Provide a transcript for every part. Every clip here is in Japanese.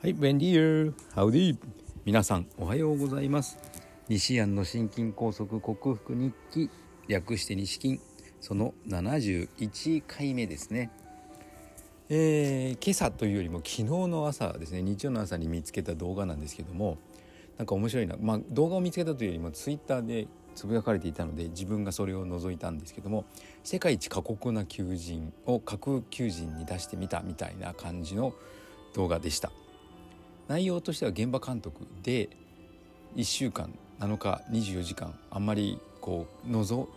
はい、ベンディーハウディ皆さんおはようございます。西安の心筋梗塞克服日記略して西筋その71回目ですね。えー、今朝というよりも昨日の朝ですね。日曜の朝に見つけた動画なんですけどもなんか面白いな、まあ、動画を見つけたというよりもツイッターでつぶやかれていたので自分がそれを覗いたんですけども世界一過酷な求人を架空求人に出してみたみたいな感じの動画でした内容としては現場監督で1週間7日24時間あんまりこうのぞ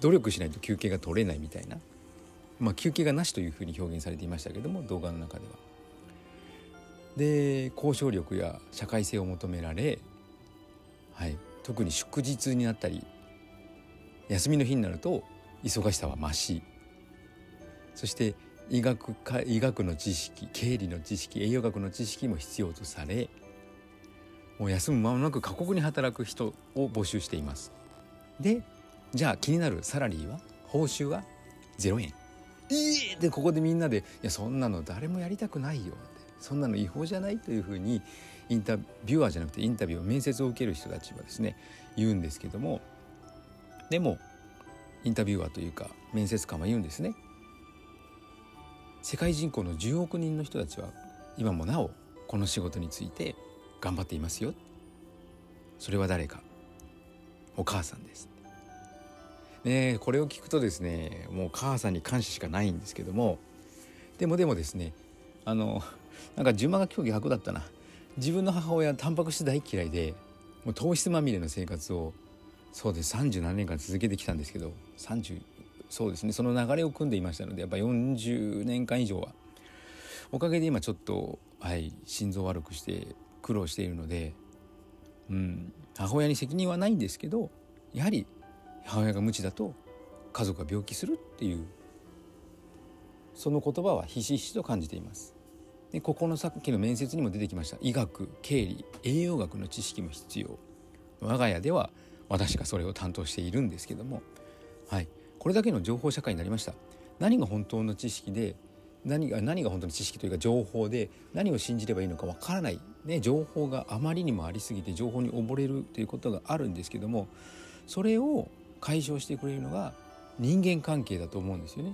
努力しないと休憩が取れないみたいな、まあ、休憩がなしというふうに表現されていましたけども動画の中では。で交渉力や社会性を求められ、はい、特に祝日になったり休みの日になると忙しさは増しそして医学か医学の知識経理の知識栄養学の知識も必要とされもう休む間もなく過酷に働く人を募集しています。でじゃあ気になるサラリーは？報酬は？0円。いいでここでみんなで「いやそんなの誰もやりたくないよ」ってそんなの違法じゃないというふうにインタビュアーじゃなくてインタビュー面接を受ける人たちはですね言うんですけども。でもインタビュアーというか面接官は言うんですね。世界人口の10億人の人たちは今もなおこの仕事について頑張っていますよ。それは誰か。お母さんです。ねこれを聞くとですねもう母さんに感謝しかないんですけどもでもでもですねあのなんか順番が今日逆だったな。自分の母親タンパク質大嫌いでもう糖質まみれの生活をそうです37年間続けてきたんですけど30そうですね。その流れを組んでいましたのでやっぱ40年間以上はおかげで今ちょっと、はい、心臓悪くして苦労しているので、うん、母親に責任はないんですけどやはり母親が無知だと家族が病気するっていうその言葉はひしひしと感じています。でここのさっきの面接にも出てきました医学経理栄養学の知識も必要。我が家では私がそれを担当しているんですけどもはい。これだけの情報社会になりました何が本当の知識で何が何が本当に知識というか情報で何を信じればいいのかわからない、ね、情報があまりにもありすぎて情報に溺れるということがあるんですけどもそれを解消してくれるのが人間関係だと思うんですよね。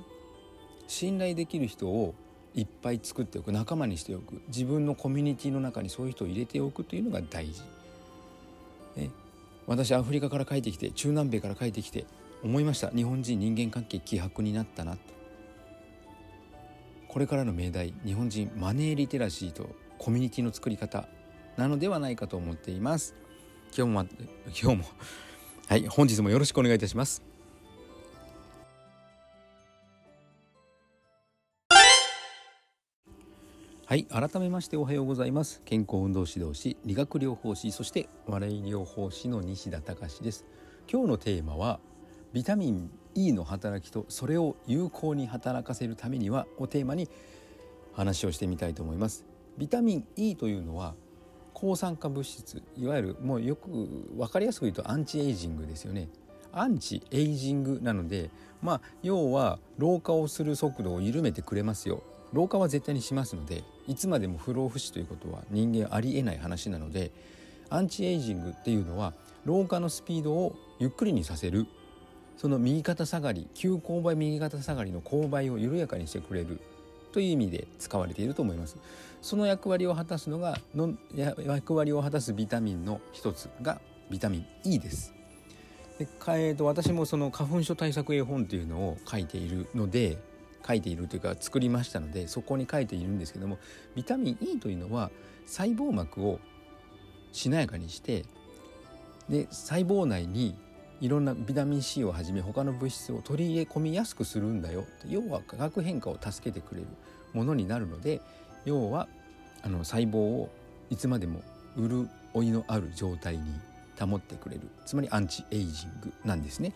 信頼できる人をいっぱい作っておく仲間にしておく自分のコミュニティの中にそういう人を入れておくというのが大事。ね、私アフリカから帰ってきて中南米から帰ってきて思いました。日本人人間関係希薄になったな。とこれからの命題日本人マネーリテラシーとコミュニティの作り方なのではないかと思っています。今日も今日も。はい本日もよろしくお願いいたします。はい改めましておはようございます。健康運動指導士理学療法士そして笑い療法士の西田隆です。今日のテーマはビタミン E の働きとそれを有効に働かせるためにはをテーマに話をしてみたいと思います。ビタミン E というのは抗酸化物質いわゆるもうよく分かりやすく言うとアンチエイジングですよね。アンチエイジングなのでまあ要は老化をする速度を緩めてくれますよ。老化は絶対にしますのでいつまでも不老不死ということは人間ありえない話なのでアンチエイジングっていうのは老化のスピードをゆっくりにさせるその右肩下がり急勾配右肩下がりの勾配を緩やかにしてくれるという意味で使われていると思います。その役割を果たすのがの役割を果たすビタミンの一つがビタミン E です。で、えー、と私もその花粉症対策絵本というのを書いているので書いているというか作りましたのでそこに書いているんですけどもビタミン E というのは細胞膜をしなやかにしてで細胞内にいろんなビタミン C をはじめ他の物質を取り入れ込みやすくするんだよ。要は化学変化を助けてくれるものになるので要はあの細胞をいつまでも潤いのある状態に保ってくれる。つまりアンチエイジングなんですね。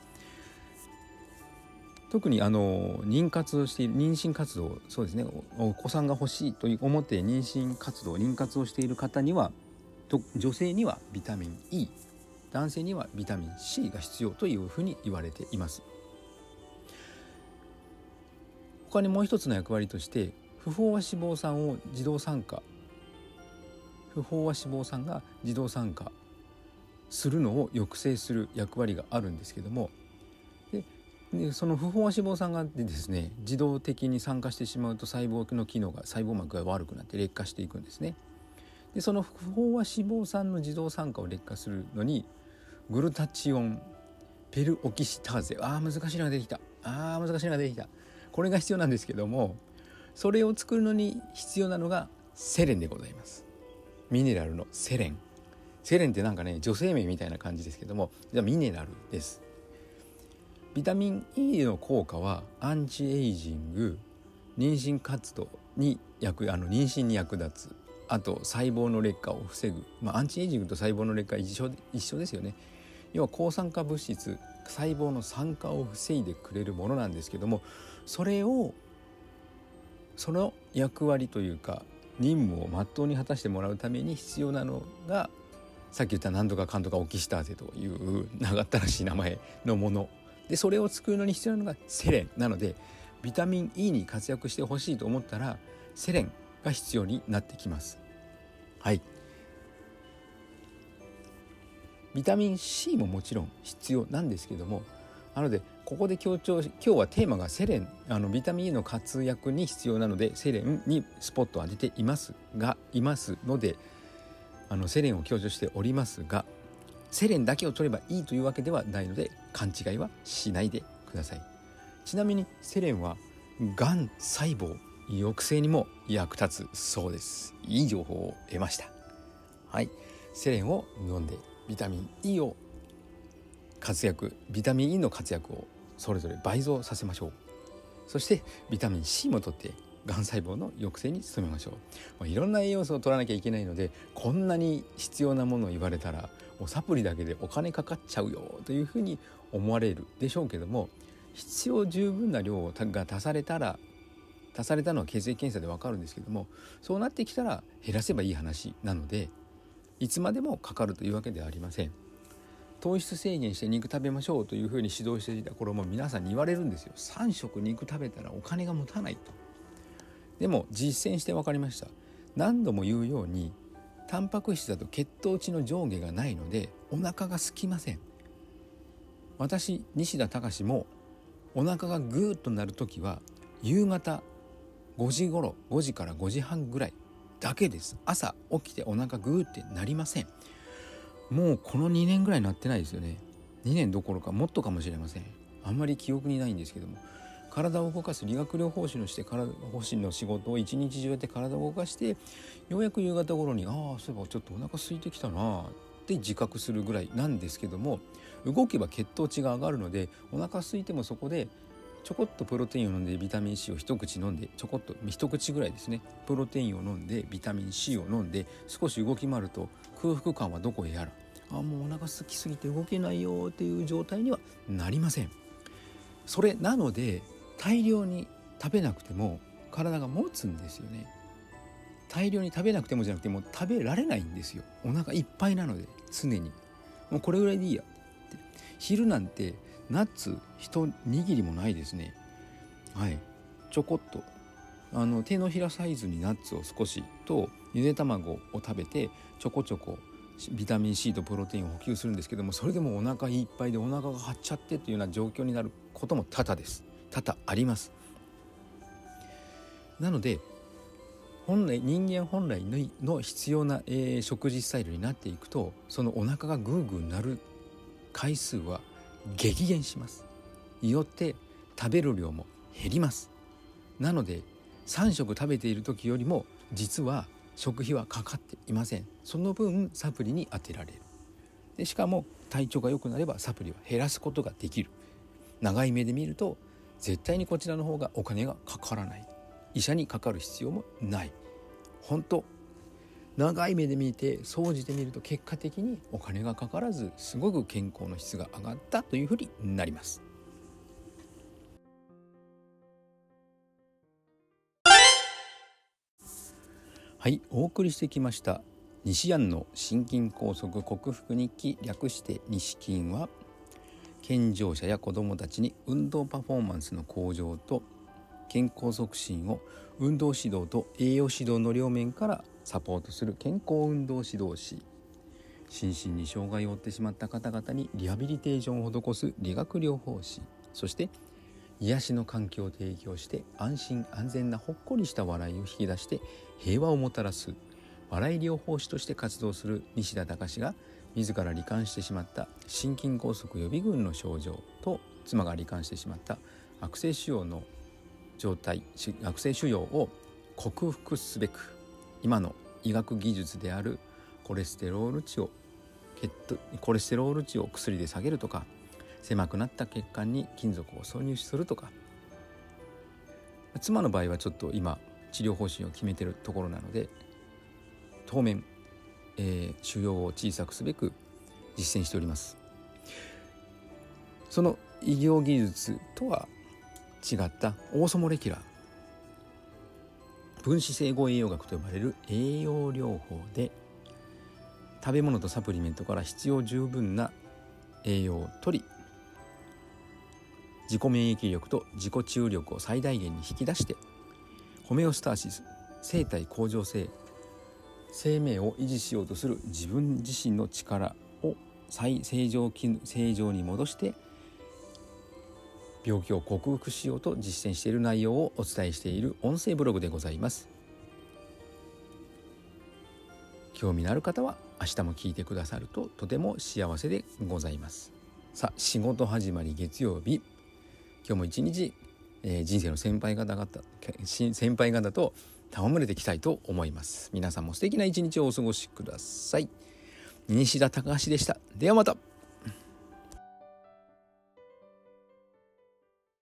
特にあの妊活をしている妊娠活動そうですね。お子さんが欲しいと思って妊娠活動妊活をしている方には女性にはビタミン E 男性にはビタミン C が必要というふうに言われています。他にもう一つの役割として不飽和脂肪酸を自動酸化不飽和脂肪酸が自動酸化するのを抑制する役割があるんですけども。ででその不飽和脂肪酸がでですね自動的に酸化してしまうと細胞の機能が細胞膜が悪くなって劣化していくんですね。でその不飽和脂肪酸の自動酸化を劣化するのにグルタチオンペルオキシターゼ。あー難しいのが出てきた。あー難しいのが出てきた。これが必要なんですけどもそれを作るのに必要なのがセレンでございます。ミネラルのセレン。セレンってなんかね女性名みたいな感じですけどもじゃミネラルです。ビタミン E の効果はアンチエイジング妊娠活動に役あの妊娠に役立つ。あと細胞の劣化を防ぐ、まあ、アンチエイジングと細胞の劣化一緒一緒ですよね。要は抗酸化物質細胞の酸化を防いでくれるものなんですけどもそれをその役割というか任務を全うに果たしてもらうために必要なのがさっき言った何とかかんとかオキシターゼという長ったらしい名前のもの。でそれを作るのに必要なのがセレン。なのでビタミン E に活躍してほしいと思ったらセレンが必要になってきます。はい。ビタミン C ももちろん必要なんですけどもなのでここで強調今日はテーマがセレンあのビタミン E の活躍に必要なのでセレンにスポットを当てていますがいますのであのセレンを強調しておりますがセレンだけを取ればいいというわけではないので勘違いはしないでください。ちなみにセレンはがん細胞抑制にも役立つそうです。いい情報を得ました。はい。セレンを飲んでビタミン E を活躍ビタミン E の活躍をそれぞれ倍増させましょう。そしてビタミン C も取ってがん細胞の抑制に努めましょう、まあ、いろんな栄養素を取らなきゃいけないのでこんなに必要なものを言われたらもうサプリだけでお金かかっちゃうよというふうに思われるでしょうけども必要十分な量が足されたら足されたのは血液検査で分かるんですけどもそうなってきたら減らせばいい話なのでいつまでもかかるというわけではありません。糖質制限して肉食べましょうというふうに指導していた頃も皆さんに言われるんですよ。3食肉食べたらお金が持たないと。でも実践して分かりました。何度も言うようにタンパク質だと血糖値の上下がないのでお腹が空きません。私西田隆もお腹がグーッとなる時は夕方5時頃5時から5時半ぐらいだけです。朝起きてお腹グーってなりません。もうこの2年ぐらいなってないですよね。2年どころかもっとかもしれません。あんまり記憶にないんですけども。体を動かす理学療法士のして体方針の仕事を一日中やって体を動かしてようやく夕方頃にああそういえばちょっとお腹空いてきたなって自覚するぐらいなんですけども動けば血糖値が上がるのでお腹空いてもそこでちょこっとプロテインを飲んでビタミン C を一口飲んでちょこっと一口ぐらいですね。プロテインを飲んでビタミン C を飲んで少し動き回ると空腹感はどこへやらあもうお腹空きすぎて動けないよっていう状態にはなりません。それなので大量に食べなくても体が持つんですよね。大量に食べなくてもじゃなくてもう食べられないんですよ。お腹いっぱいなので常に。もうこれぐらいでいいやって。昼なんてナッツ一握りもないですね。はい。ちょこっと。あの手のひらサイズにナッツを少しとゆで卵を食べてちょこちょこビタミン C とプロテインを補給するんですけどもそれでもお腹いっぱいでお腹が張っちゃってというような状況になることも多々です。多々あります。なので本来人間本来の必要な、えー、食事スタイルになっていくとそのお腹がグーグーなる回数は激減します。よって食べる量も減ります。なので3食食べている時よりも実は食費はかかっていません。その分サプリに充てられる。でしかも体調が良くなればサプリは減らすことができる。長い目で見ると絶対にこちらの方がお金がかからない。医者にかかる必要もない。本当長い目で見て総じてみると結果的にお金がかからずすごく健康の質が上がったというふうになります。はいお送りしてきました。西安の心筋梗塞克服日記略して西筋は健常者や子どもたちに運動パフォーマンスの向上と健康促進を運動指導と栄養指導の両面からサポートする健康運動指導士。心身に障害を負ってしまった方々にリハビリテーションを施す理学療法士。そして癒しの環境を提供して安心安全なほっこりした笑いを引き出して平和をもたらす笑い療法士として活動する西田隆が自ら罹患してしまった心筋梗塞予備軍の症状と妻が罹患してしまった悪性腫瘍の状態悪性腫瘍を克服すべく今の医学技術であるコレステロール値を血コレステロール値を薬で下げるとか狭くなった血管に金属を挿入するとか。妻の場合はちょっと今治療方針を決めてるところなので当面、えー、腫瘍を小さくすべく実践しております。その医療技術とは違ったオーソモレキュラー。分子整合栄養学と呼ばれる栄養療法で食べ物とサプリメントから必要十分な栄養をとり自己免疫力と自己治癒力を最大限に引き出してホメオスターシス生体向上性生命を維持しようとする自分自身の力を再正常正常に戻して病気を克服しようと実践している内容をお伝えしている音声ブログでございます。興味のある方は明日も聞いてくださるととても幸せでございます。さあ仕事始まり月曜日。今日も一日、えー、人生の先輩方々先輩方と戯れていきたいと思います。皆さんも素敵な一日をお過ごしください。西田隆でした。ではまた。